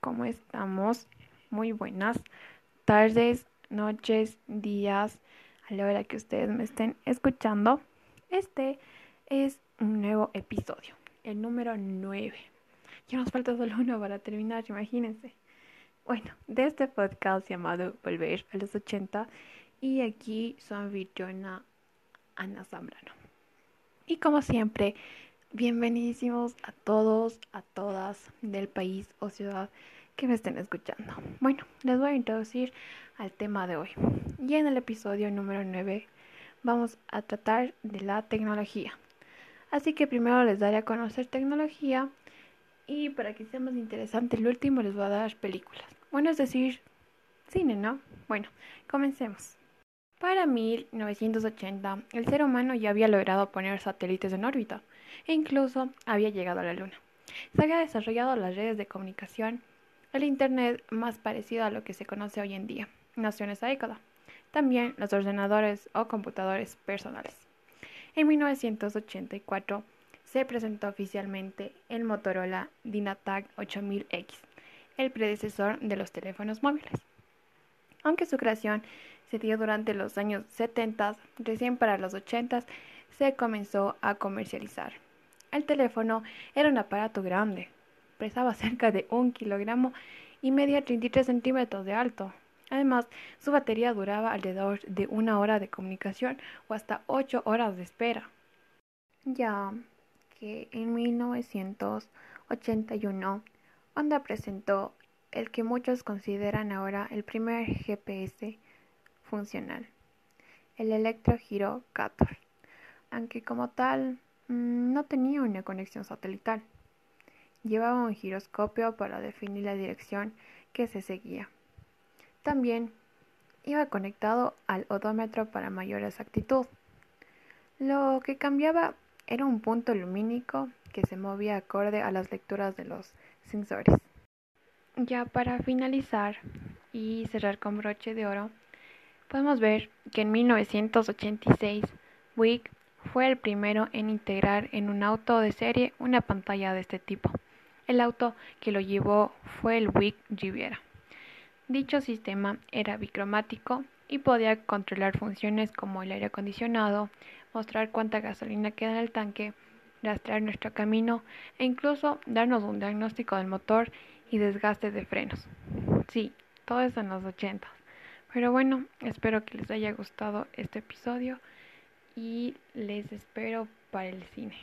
estamos? Muy buenas tardes, noches, días, a la hora que ustedes me estén escuchando. Este es un nuevo episodio, el número 9. Ya nos falta solo uno para terminar, imagínense. Bueno, de este podcast llamado Volver a los 80 y aquí su anfitriona Ana Zambrano. Y como siempre, bienvenidísimos a todos, a todas del país o ciudad que me estén escuchando. Bueno, les voy a introducir al tema de hoy. Y en el episodio número 9 vamos a tratar de la tecnología. Así que primero les daré a conocer tecnología y para que sea más interesante el último les voy a dar películas. Bueno, es decir, cine, ¿no? Bueno, comencemos. Para 1980, el ser humano ya había logrado poner satélites en órbita e incluso había llegado a la Luna. Se había desarrollado las redes de comunicación, el Internet más parecido a lo que se conoce hoy en día, nació en esa. También los ordenadores o computadores personales. En 1984 se presentó oficialmente el Motorola Dynatac 8000X, el predecesor de los teléfonos móviles. Aunque su creación se dio durante los años 70, recién para los 80 se comenzó a comercializar. El teléfono era un aparato grande, pesaba cerca de un kilogramo y medía 33 centímetros de alto. Además, su batería duraba alrededor de una hora de comunicación o hasta ocho horas de espera. Ya que en 1981 Honda presentó el que muchos consideran ahora el primer GPS funcional, el Electro Giro 14, aunque como tal mm, no tenía una conexión satelital. Llevaba un giroscopio para definir la dirección que se seguía. También iba conectado al odómetro para mayor exactitud. Lo que cambiaba era un punto lumínico que se movía acorde a las lecturas de los sensores. Ya para finalizar y cerrar con broche de oro, podemos ver que en 1986 Wick fue el primero en integrar en un auto de serie una pantalla de este tipo. El auto que lo llevó fue el Wick Riviera. Dicho sistema era bicromático y podía controlar funciones como el aire acondicionado, mostrar cuánta gasolina queda en el tanque, rastrear nuestro camino e incluso darnos un diagnóstico del motor y desgaste de frenos. Sí, todo eso en los 80. Pero bueno, espero que les haya gustado este episodio y les espero para el cine.